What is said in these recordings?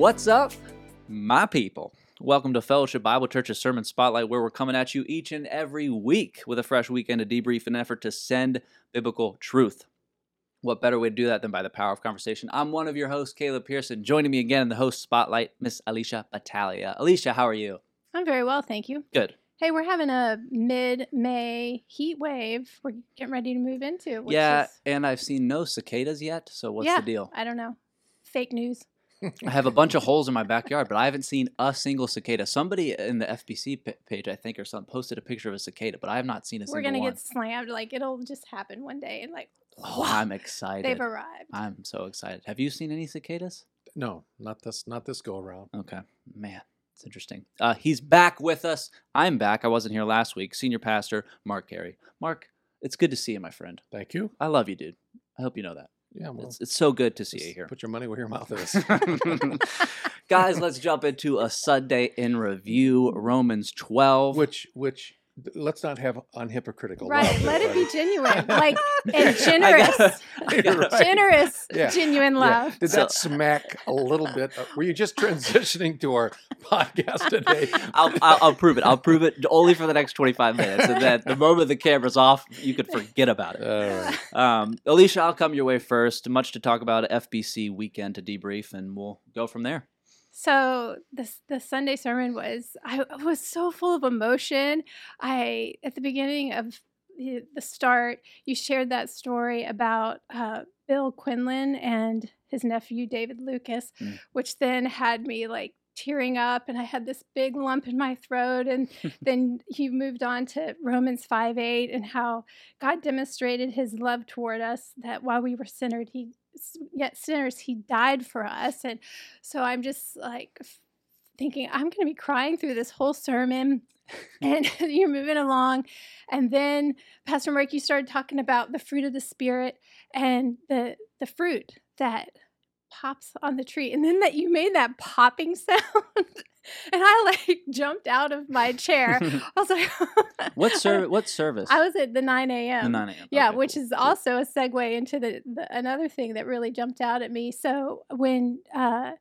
What's up, my people? Welcome to Fellowship Bible Church's Sermon Spotlight, where we're coming at you each and every week with a fresh weekend to debrief and effort to send biblical truth. What better way to do that than by the power of conversation? I'm one of your hosts, Caleb Pearson. Joining me again in the host spotlight, Miss Alicia Battaglia. Alicia, how are you? I'm very well, thank you. Good. Hey, we're having a mid-May heat wave. We're getting ready to move into. Yeah, is, and I've seen no cicadas yet, so what's yeah, the deal? I don't know. Fake news. I have a bunch of holes in my backyard, but I haven't seen a single cicada. Somebody in the FBC p- page, I think, or something, posted a picture of a cicada, but I have not seen a We're single gonna one. get slammed. Like it'll just happen one day, and like Oh, wow, I'm excited. they've arrived. I'm so excited. Have you seen any cicadas? No, not this, not this go around. Okay, man, it's interesting. Uh, he's back with us. I'm back. I wasn't here last week. Senior pastor Mark Carey. Mark, it's good to see you, my friend. Thank you. I love you, dude. I hope you know that. Yeah, well, It's, it's so good to see you here. Put your money where your mouth is. Guys, let's jump into a Sunday in review. Romans 12. which, which, let's not have unhypocritical. right. love, Let it be genuine, like and generous, gotta- I gotta- Right. generous, Yeah. genuine Yeah. love. Did So- that smack a little bit? Uh, Were you just transitioning to our podcast today? I'll, I'll, I'll prove it. I'll prove it only for the next 25 minutes. And then the moment the camera's off, you could forget about it. All right. Um, Alicia, I'll come your way first. Much to talk about FBC weekend to debrief, and we'll go from there. So this the Sunday sermon was I was so full of emotion. I at the beginning of the, the start, you shared that story about uh, Bill Quinlan and his nephew David Lucas, Mm. which then had me like tearing up and I had this big lump in my throat and then he moved on to Romans 5 8 and how God demonstrated his love toward us that while we were sinners, he yet sinners, he died for us. And so I'm just like thinking, I'm going to be crying through this whole sermon. And you're moving along. And then Pastor Mark, you started talking about the fruit of the spirit and the the fruit that pops on the tree. And then that you made that popping sound. and I like jumped out of my chair. I was like, What ser- What service? I was at the 9 The a.m. 9 a.m. Yeah, Okay, which cool, is cool. also a segue into the, the another thing that really jumped out at me. So when uh,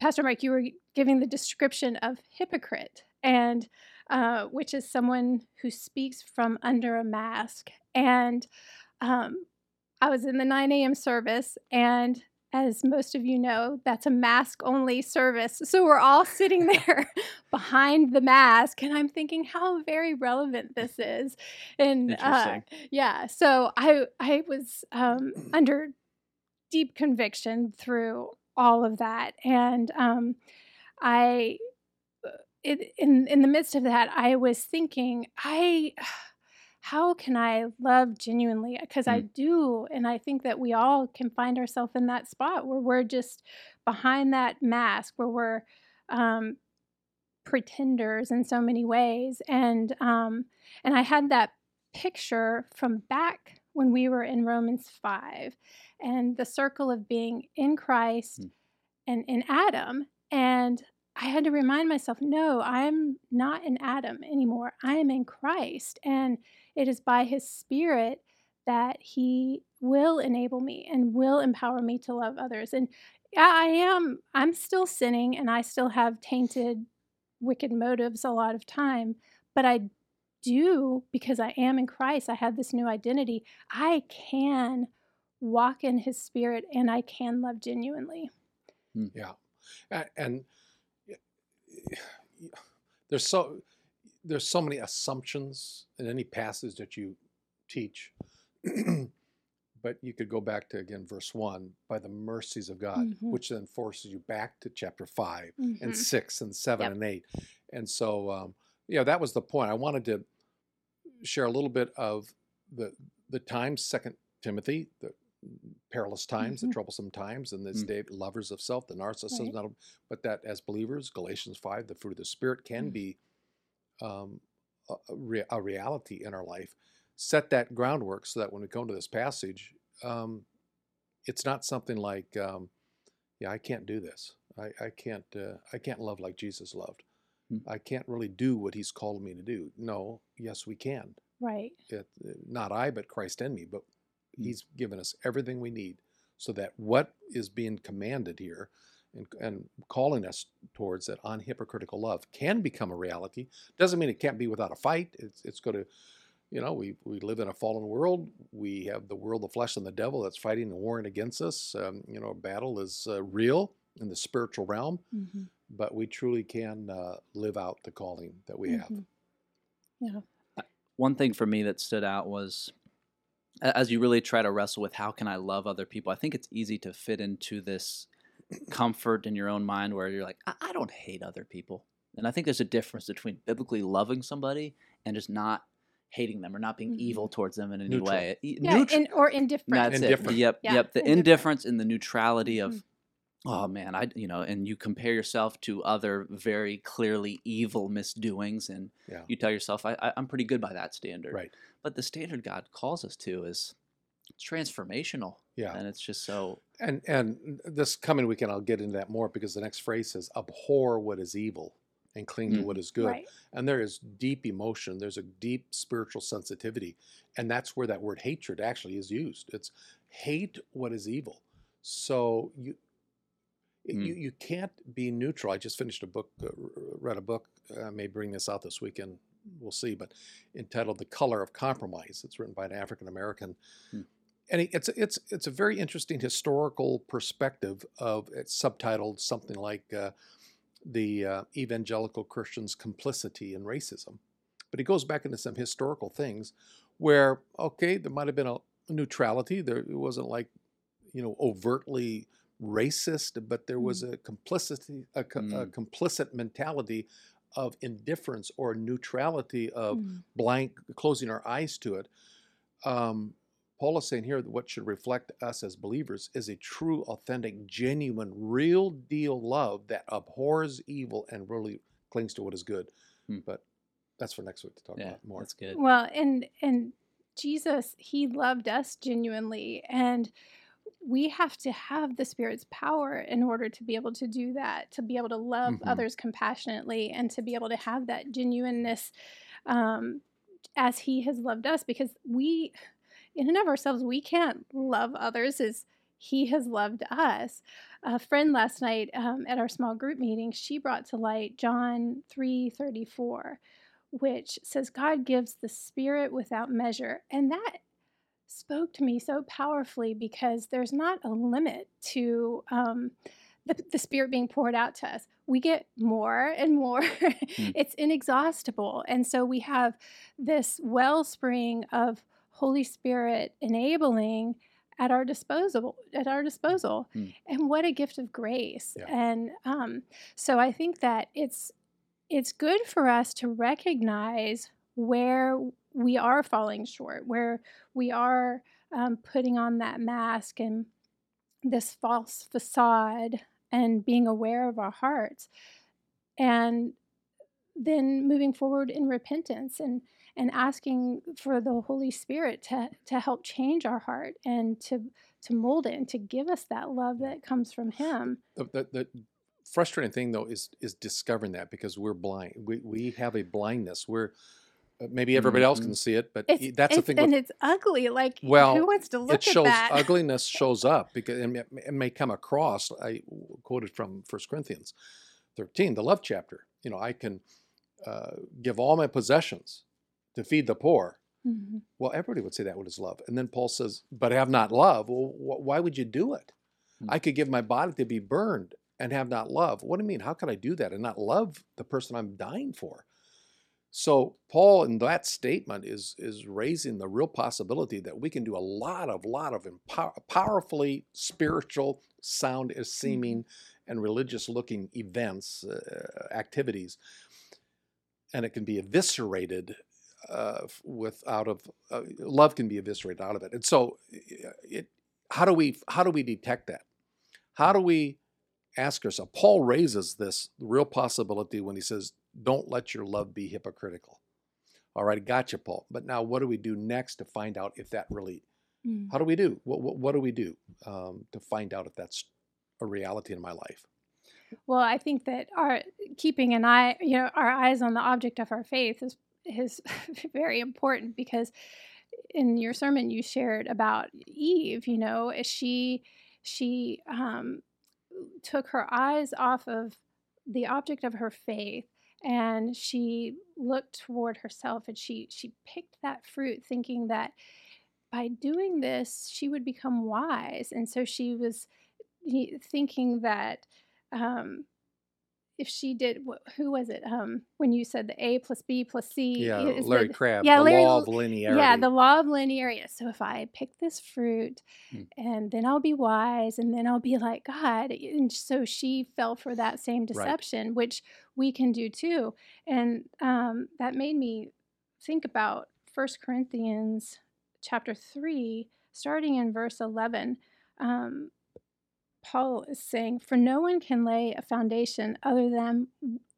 Pastor Mike, you were giving the description of hypocrite, and uh, which is someone who speaks from under a mask. And um, I was in the 9 a.m. service, and as most of you know, that's a mask only service. So we're all sitting there behind the mask, and I'm thinking how very relevant this is. And uh, yeah, so I I was um, under deep conviction through all of that, and um, I it, in in the midst of that, I was thinking I. How can I love genuinely? Because I do. And I think that we all can find ourselves in that spot where we're just behind that mask, where we're um, pretenders in so many ways. And um, and I had that picture from back when we were in Romans 5 and the circle of being in Christ Mm. and in Adam. And I had to remind myself no, I'm not in Adam anymore. I am in Christ. And it is by his spirit that he will enable me and will empower me to love others. And yeah, I am, I'm still sinning and I still have tainted, wicked motives a lot of time, but I do because I am in Christ. I have this new identity. I can walk in his spirit and I can love genuinely. Hmm. Yeah, A- and y- y- there's so there's so many assumptions in any passage that you teach. but you could go back to again verse one by the mercies of God, Mhm. which then forces you back to chapter five Mhm. and six and seven Yep. and eight. And so, um, yeah, that was the point. I wanted to share a little bit of the the times, Second Timothy, the perilous times, Mhm. the troublesome times, and this Mm. day, lovers of self, the narcissism. Right. But that as believers, Galatians five, the fruit of the spirit can Mm. be um, a, a rea- a reality in our life. Set that groundwork so that when we come to this passage, um, it's not something like, um, yeah, I can't do this. I, I can't. Uh, I can't love like Jesus loved. Hmm. I can't really do what He's called me to do. No, yes, we can. Right. It, uh, not I, but Christ in me. But Hmm. He's given us everything we need, so that what is being commanded here, and, and calling us towards that unhypocritical love can become a reality. Doesn't mean it can't be without a fight. It's, it's going to, you know, we, we live in a fallen world. We have the world, the flesh, and the devil that's fighting and warring against us. Um, you know, battle is uh, real in the spiritual realm, Mm-hmm. but we truly can uh, live out the calling that we have. Mhm. Yeah. one thing for me that stood out was as you really try to wrestle with how can I love other people, I think it's easy to fit into this comfort in your own mind where you're like, I, I don't hate other people. And I think there's a difference between biblically loving somebody and just not hating them or not being Mhm. evil towards them in any Neutral. way. Yeah, neutral- in, or indifferent. that's Indifferent. it. Yep, Yeah, yep. The indifferent. indifference and the neutrality of, Mhm. oh man, I you know, and you compare yourself to other very clearly evil misdoings, and Yeah. you tell yourself, I, I, I'm pretty good by that standard. Right. But the standard God calls us to is transformational, Yeah. and it's just so. And and this coming weekend, I'll get into that more because the next phrase says, "Abhor what is evil and cling to Mhm. what is good." Right. And there is deep emotion. There's a deep spiritual sensitivity, and that's where that word hatred actually is used. It's hate what is evil. So you. Mm. You, you can't be neutral. I just finished a book, uh, read a book. I may bring this out this weekend. We'll see. But entitled "The Color of Compromise." It's written by an African American Hmm. And it's it's it's a very interesting historical perspective of it's subtitled something like uh, the uh, evangelical Christians' complicity in racism, but it goes back into some historical things where okay there might have been a neutrality there it wasn't like you know overtly racist but there was a complicity a, co- a Mm. complicit mentality of indifference or neutrality of Mm. blank, closing our eyes to it. Um, Paul is saying here that what should reflect us as believers is a true, authentic, genuine, real deal love that abhors evil and really clings to what is good. Hmm. But that's for next week to talk Yeah, about more. that's good. Well, and and Jesus, he loved us genuinely and we have to have the spirit's power in order to be able to do that, to be able to love Mhm. others compassionately and to be able to have that genuineness um, as he has loved us because we in and of ourselves we can't love others as he has loved us a friend last night um, at our small group meeting she brought to light john 334 which says God gives the Spirit without measure. And that spoke to me so powerfully because there's not a limit to um, the, the Spirit being poured out to us. We get more and more, it's inexhaustible. And so we have this wellspring of Holy Spirit enabling at our disposal at our disposal Hmm. and what a gift of grace Yeah. and um, so i think that it's it's good for us to recognize where we are falling short, where we are um, putting on that mask and this false facade and being aware of our hearts. And then moving forward in repentance and and asking for the Holy Spirit to to help change our heart and to to mold it and to give us that love that comes from Him. The, the, the frustrating thing though is is discovering that because we're blind. We we have a blindness. We're uh, maybe everybody else can see it, but It's, y- that's the thing. and with- it's ugly. Like Well, who wants to look it shows at that? ugliness shows up because it may, it may come across. I quoted from First Corinthians thirteen, the love chapter. You know, I can uh, give all my possessions to feed the poor. Mhm. Well, everybody would say that would is love. And then Paul says, "But have not love." Well, wh- why would you do it? Hmm. I could give my body to be burned and have not love. What do you mean? How could I do that and not love the person I'm dying for? So Paul, in that statement, is is raising the real possibility that we can do a lot of lot of empower, powerfully spiritual, sound as seeming, and religious looking events, uh, activities, and it can be eviscerated uh, with out of uh, love can be eviscerated out of it. And so, it how do we how do we detect that? How do we ask ourselves? Paul raises this real possibility when he says, "Don't let your love be hypocritical." All right, gotcha, Paul. But now, what do we do next to find out if that really? Mm. How do we do? What what, what do we do um, to find out if that's a reality in my life? Well, I think that our keeping an eye, you know, our eyes on the object of our faith is is very important because in your sermon you shared about Eve, you know, she she um took her eyes off of the object of her faith and she looked toward herself and she she picked that fruit thinking that by doing this she would become wise. And so she was thinking that um if she did who was it um when you said the a plus b plus c Yeah, is Larry the- Crabb. yeah, the Larry- law of linearity. yeah, the law of linearity. So if I pick this fruit Hmm. and then I'll be wise and then I'll be like God. And so she fell for that same deception, which we can do too. And um, that made me think about First Corinthians chapter 3, starting in verse 11. Um, Paul is saying, For no one can lay a foundation other than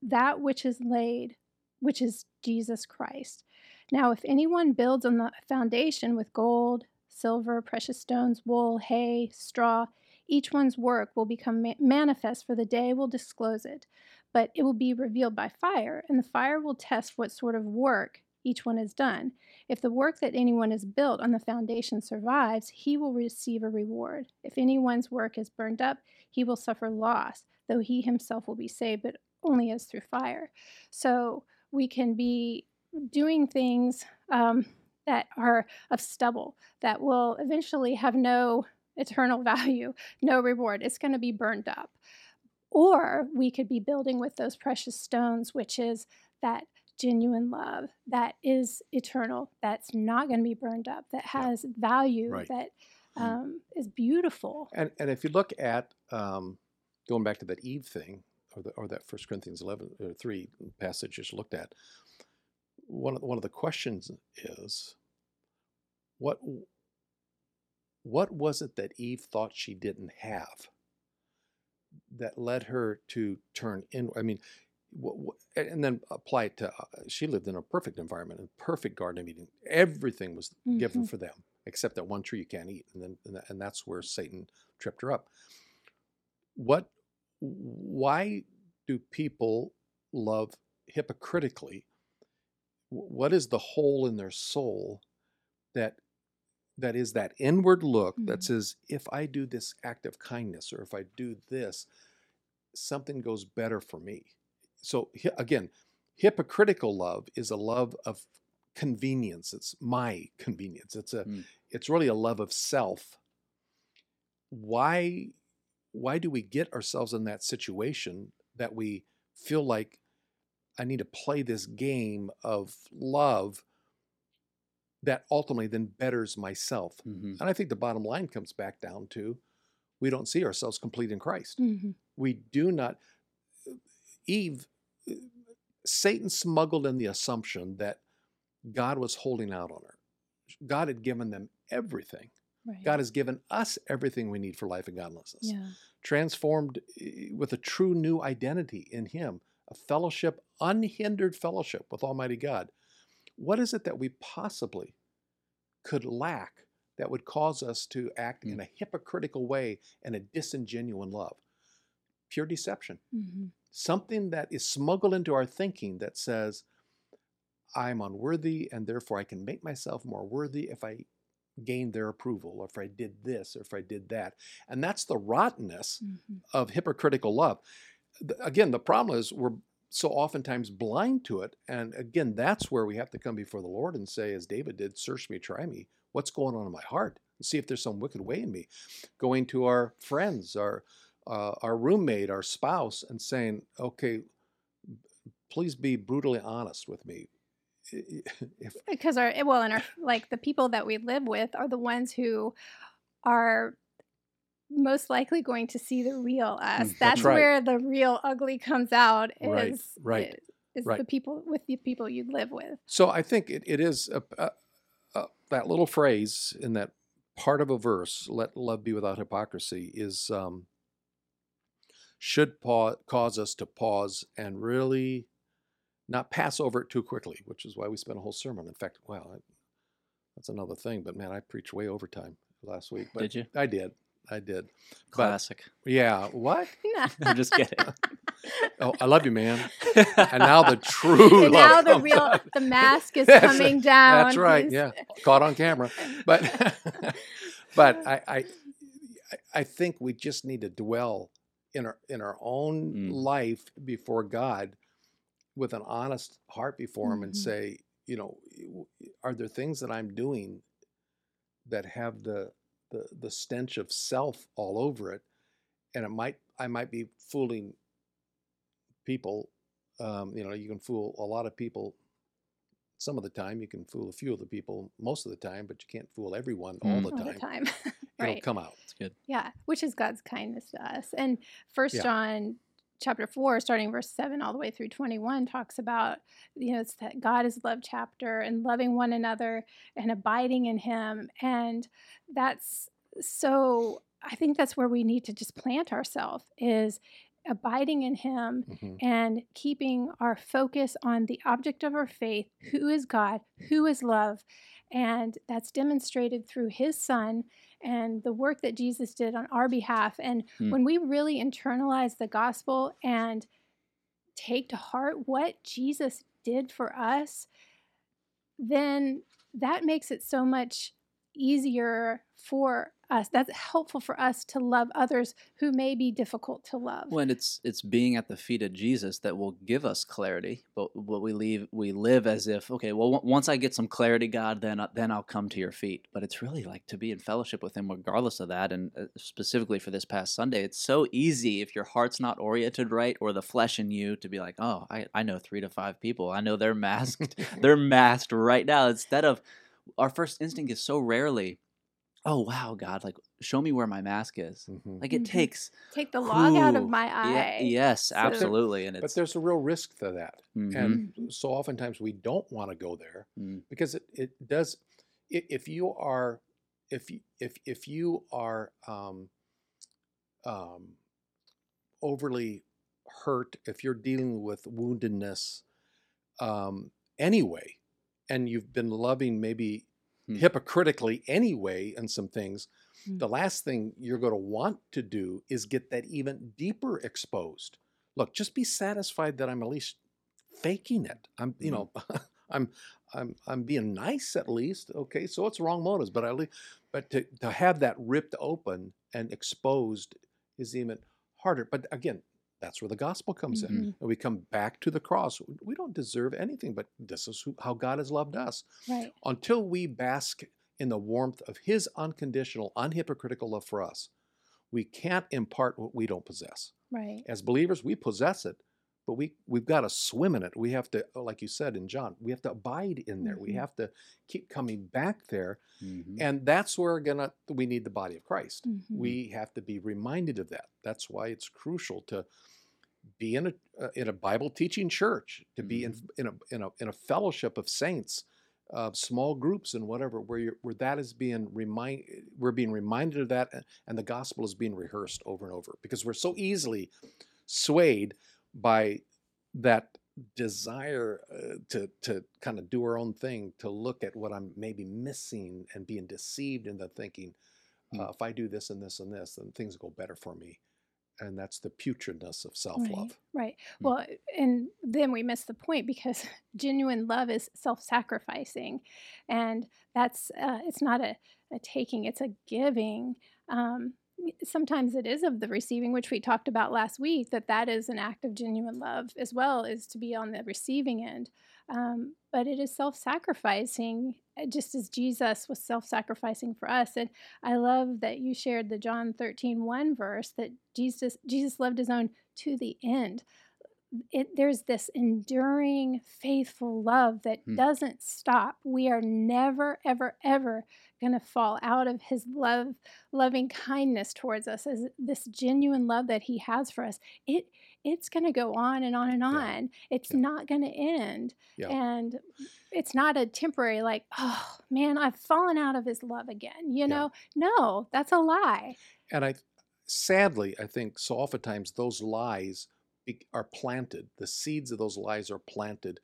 that which is laid, which is Jesus Christ. Now, if anyone builds on the foundation with gold, silver, precious stones, wool, hay, straw, each one's work will become ma- manifest, for the day will disclose it. But it will be revealed by fire, and the fire will test what sort of work each one is done. If the work that anyone has built on the foundation survives, he will receive a reward. If anyone's work is burned up, he will suffer loss, though he himself will be saved, but only as through fire. So we can be doing things um, that are of stubble that will eventually have no eternal value, no reward. It's going to be burned up. Or we could be building with those precious stones, which is that genuine love that is eternal, that's not going to be burned up, that has value, Right. that um, is beautiful. And and if you look at um, going back to that Eve thing, or the, or that First Corinthians eleven or three passage just looked at, one of one of the questions is, what what was it that Eve thought she didn't have that led her to turn in? I mean. And then apply it to. uh, She lived in a perfect environment, a perfect garden of Eden. Everything was given Mhm. for them, except that one tree you can't eat, and then and, and that's where Satan tripped her up. What? Why do people love hypocritically? What is the hole in their soul that that is that inward look that Mhm. says, if I do this act of kindness or if I do this, something goes better for me. So again, hypocritical love is a love of convenience. It's my convenience. It's a Mm. it's really a love of self. Why why do we get ourselves in that situation that we feel like I need to play this game of love that ultimately then betters myself? Mhm. And I think the bottom line comes back down to we don't see ourselves complete in Christ. Mhm. We do not. Eve, Satan smuggled in the assumption that God was holding out on her. God had given them everything. Right. God has given us everything we need for life and godliness. Yeah. Transformed eh, with a true new identity in Him, a fellowship, unhindered fellowship with Almighty God. What is it that we possibly could lack that would cause us to act Mm. in a hypocritical way and a disingenuine love? Pure deception. Mhm. Something that is smuggled into our thinking that says, I'm unworthy and therefore I can make myself more worthy if I gain their approval or if I did this or if I did that. And that's the rottenness Mhm. of hypocritical love. Again, the problem is we're so oftentimes blind to it. And again, that's where we have to come before the Lord and say, as David did, search me, try me. What's going on in my heart? And see if there's some wicked way in me. Going to our friends, our uh, our roommate, our spouse, and saying, okay, please be brutally honest with me. If because our well and our like the people that we live with are the ones who are most likely going to see the real us Mm, that's that's right. where the real ugly comes out is Right, right, is, is right. the people with the people you live with So I think it, it is a, a, a, that little phrase in that part of a verse, "Let love be without hypocrisy," is um, should pa- cause us to pause and really not pass over it too quickly, which is why we spent a whole sermon. In fact, wow, I, that's another thing. But man, I preached way overtime last week. But Did you? I did. I did. Classic. Yeah. What? I'm just kidding. Oh, I love you, man. And now the true and love now the real out. the mask is That's coming down That's right. He's- Yeah, caught on camera. But but I, I I- I think we just need to dwell in our in our own Mm. life before God with an honest heart before him and Mhm. say, you know, are there things that I'm doing that have the the the stench of self all over it and it might I might be fooling people um, you know you can fool a lot of people some of the time you can fool a few of the people most of the time but you can't fool everyone all Mm. the all time the time. right. it'll come out It's good. Yeah, which is God's kindness to us. And First Yeah. John chapter 4 starting verse 7 all the way through 21 talks about you know it's that God is love chapter and loving one another and abiding in him and that's so I think that's where we need to just plant ourselves is abiding in him Mhm. and keeping our focus on the object of our faith, who is God, who is love. And that's demonstrated through his son and the work that Jesus did on our behalf. And Hmm. when we really internalize the gospel and take to heart what Jesus did for us, then that makes it so much easier for us. That's helpful for us to love others who may be difficult to love. When it's it's being at the feet of Jesus that will give us clarity, but what we leave we live as if okay, well on- once I get some clarity, God, then I- then I'll come to your feet. But it's really like to be in fellowship with Him, regardless of that. And uh, specifically for this past Sunday, it's so easy if your heart's not oriented right or the flesh in you to be like, oh, I I know three to five people, I know they're masked, they're masked right now. Instead of our first instinct is so rarely, oh wow, God, like show me where my mask is. Mhm. Like it Mhm. takes Take the log out of Ooh, my yeah, eye. yes, So- absolutely, and but there's a real risk to that mhm, and so oftentimes we don't want to go there mm, because it, it does if you are if you if if you are um, um, overly hurt if you're dealing with woundedness um, anyway and you've been loving maybe Hmm. hypocritically anyway in some things Hmm. the last thing you're going to want to do is get that even deeper exposed. Look just be satisfied that i'm at least faking it. I'm you know i'm i'm i'm being nice at least. Okay so it's wrong motives but at least but to, to have that ripped open and exposed is even harder. But again that's where the gospel comes in Mhm. and we come back to the cross we don't deserve anything but this is who, how god has loved us Right. until we bask in the warmth of his unconditional unhypocritical love for us we can't impart what we don't possess Right. as believers we possess it but we we've got to swim in it we have to like you said in john we have to abide in there we Mhm. have to keep coming back there mhm. and that's where gonna we need the body of christ Mhm. we have to be reminded of that that's why it's crucial to be in a uh, in a bible teaching church to be in in a in a in a fellowship of saints uh, small groups and whatever where you're, where that is being remind we're being reminded of that and the gospel is being rehearsed over and over because we're so easily swayed by that desire uh, to to kind of do our own thing to look at what I'm maybe missing and being deceived into thinking Mm. uh, if I do this and this and this then things go better for me and that's the putridness of self-love Right, right. Mm. Well, and then we miss the point because genuine love is self-sacrificing, and that's uh, it's not a, a taking; it's a giving. Um, sometimes it is of the receiving, which we talked about last week. That that is an act of genuine love as well, is to be on the receiving end. Um, but it is self-sacrificing, uh, just as Jesus was self-sacrificing for us. And I love that you shared the John 13, 1 verse that Jesus Jesus loved his own to the end. It, there's this enduring, faithful love that Hmm. doesn't stop. We are never, ever, ever going to fall out of His love, loving kindness towards us. As this genuine love that He has for us, it it's going to go on and on and Yeah. on. It's Yeah. not going to end, Yeah. and it's not a temporary like, oh man, I've fallen out of His love again. You Yeah. know, no, that's a lie. and I sadly I think so oftentimes those lies are planted the seeds of those lies are planted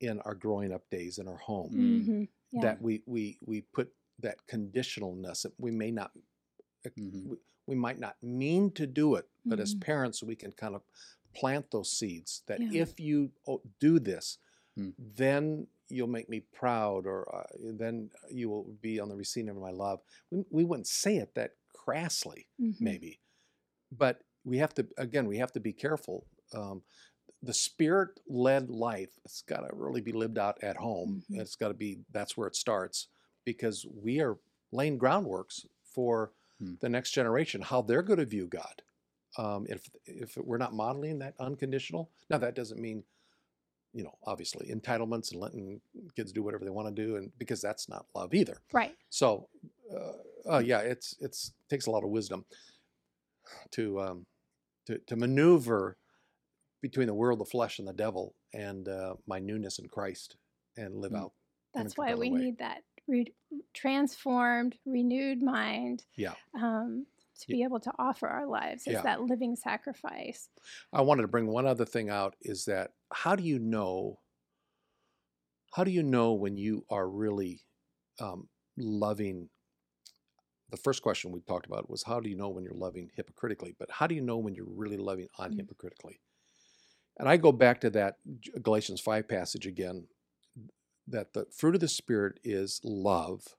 in our growing up days in our home Mm. Mhm. Yeah. that we we we put that conditionalness that we may not Mhm. we, we might not mean to do it but as Mhm. parents we can kind of plant those seeds that Yeah. if you do this Hmm. then you'll make me proud or uh, then you will be on the receiving of my love we, we wouldn't say it that crassly Mhm. maybe but we have to again we have to be careful. Um, the spirit-led life it's got to really be lived out at home. Mhm. It's got to be that's where it starts because we are laying groundworks for Hmm. the next generation how they're going to view God. Um, if if we're not modeling that unconditional, now that doesn't mean you know obviously entitlements and letting kids do whatever they want to do, and because that's not love either. Right. So, uh, uh, yeah, it's it's takes a lot of wisdom to um, to to maneuver between the world, the flesh, and the devil, and uh, my newness in Christ, and live Mm. out. That's why we way. need that re- transformed, renewed mind. Yeah. Um, to Yeah. be able to offer our lives as Yeah. that living sacrifice. I wanted to bring one other thing out is that how do you know? How do you know when you are really um, loving? The first question we talked about was how do you know when you're loving hypocritically? But how do you know when you're really loving Mm. unhypocritically? And I go back to that Galatians 5 passage again that the fruit of the Spirit is love,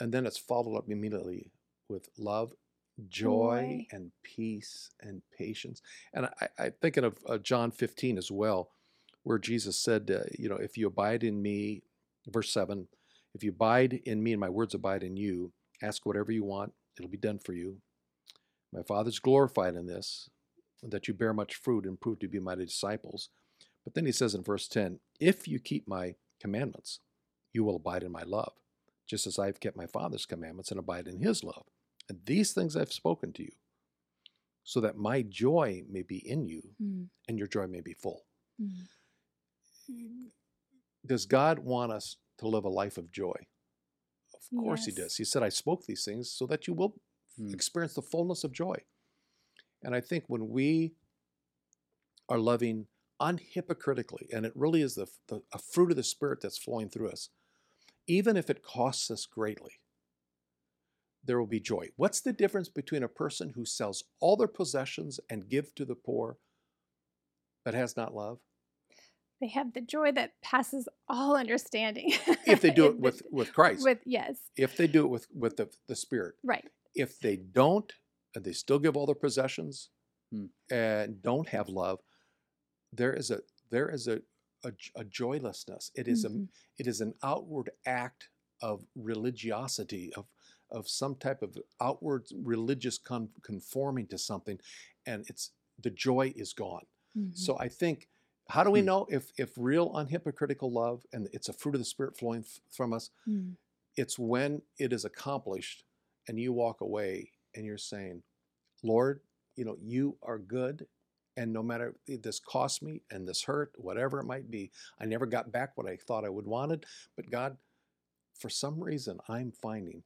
and then it's followed up immediately with love, joy, and peace and patience. And I, I thinking of uh, John 15 as well, where Jesus said, uh, you know, if you abide in me, verse 7, if you abide in me and my words abide in you, ask whatever you want, it'll be done for you. My Father's glorified in this, that you bear much fruit and prove to be my disciples. But then he says in verse 10, if you keep my commandments, you will abide in my love, just as I've kept my Father's commandments and abide in his love. And these things I've spoken to you, so that my joy may be in you and your joy may be full. Does God want us to live a life of joy? Of course He does. He said, I spoke these things so that you will Hmm. experience the fullness of joy. And I think when we are loving unhypocritically, and it really is the, the a fruit of the Spirit that's flowing through us, even if it costs us greatly, there will be joy. What's the difference between a person who sells all their possessions and give to the poor but has not love? They have the joy that passes all understanding. If they do it with, with Christ, with yes, if they do it with, with the, the Spirit, right. if they don't and they still give all their possessions Hmm. and don't have love there is a there is a a, j- a joylessness it is Mhm. a it is an outward act of religiosity of of some type of outward religious con- conforming to something and it's the joy is gone Mhm. so i think how do we Hmm. know if if real unhypocritical love and it's a fruit of the spirit flowing f- from us Mm. it's when it is accomplished and you walk away and you're saying, Lord, you know, you are good. And no matter if this cost me and this hurt, whatever it might be, I never got back what I thought I would wanted. But God, for some reason, I'm finding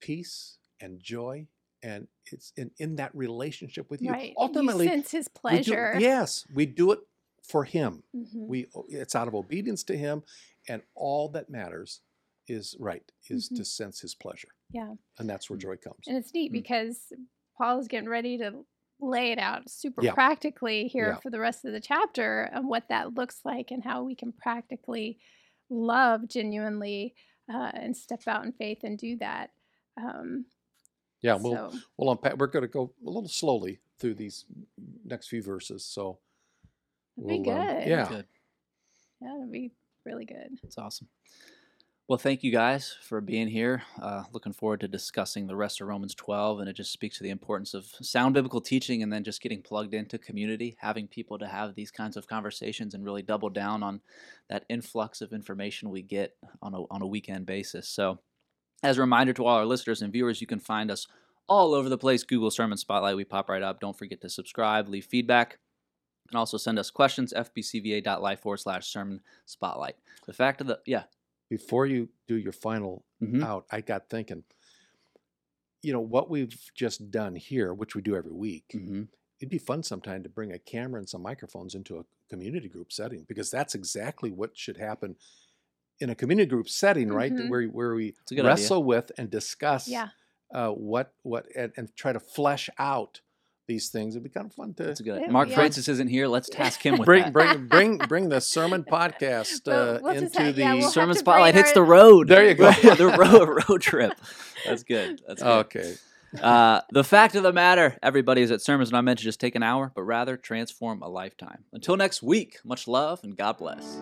peace and joy. And it's in, in that relationship with you. right. Ultimately, you sense his we do- pleasure. yes, we do it for Him. Mhm. We it's out of obedience to Him, and all that matters is right is Mhm. to sense His pleasure. Yeah. and that's where Mm. joy comes. And it's neat Mm. because Paul's getting ready to lay it out super Yeah. practically here Yeah. for the rest of the chapter and what that looks like and how we can practically love genuinely uh, and step out in faith and do that. Um, Yeah, we'll so, we'll unpack. We're going to go a little slowly through these next few verses. So That'd be we'll, um, good. yeah, Good. yeah, it'd be really good. That's awesome. Well, thank you guys for being here. Uh, looking forward to discussing the rest of Romans 12, and it just speaks to the importance of sound biblical teaching and then just getting plugged into community, having people to have these kinds of conversations and really double down on that influx of information we get on a, on a weekend basis. So, as a reminder to all our listeners and viewers, you can find us all over the place. Google Sermon Spotlight, we pop right up. Don't forget to subscribe, leave feedback, and also send us questions, fbcva.life forward slash sermon spotlight. The fact of the, yeah. Before you do your final mhm. out, I got thinking. You know what we've just done here, which we do every week. Mm-hmm. It'd be fun sometime to bring a camera and some microphones into a community group setting because that's exactly what should happen in a community group setting, right? Mhm. Where where we It's a good idea. wrestle with and discuss Yeah. uh, what what and, and try to flesh out these things. It'd be kind of fun to That's a good. Yeah, Mark yeah. Francis isn't here. Let's task him with bring that. bring bring bring the sermon podcast Well, uh, we'll just into have- the yeah, we'll Sermon spotlight bring hits the road. There you go. the road road trip. That's good. That's good. okay Uh, the fact of the matter, everybody, is that sermons not meant to just take an hour, but rather transform a lifetime. Until next week, much love and God bless.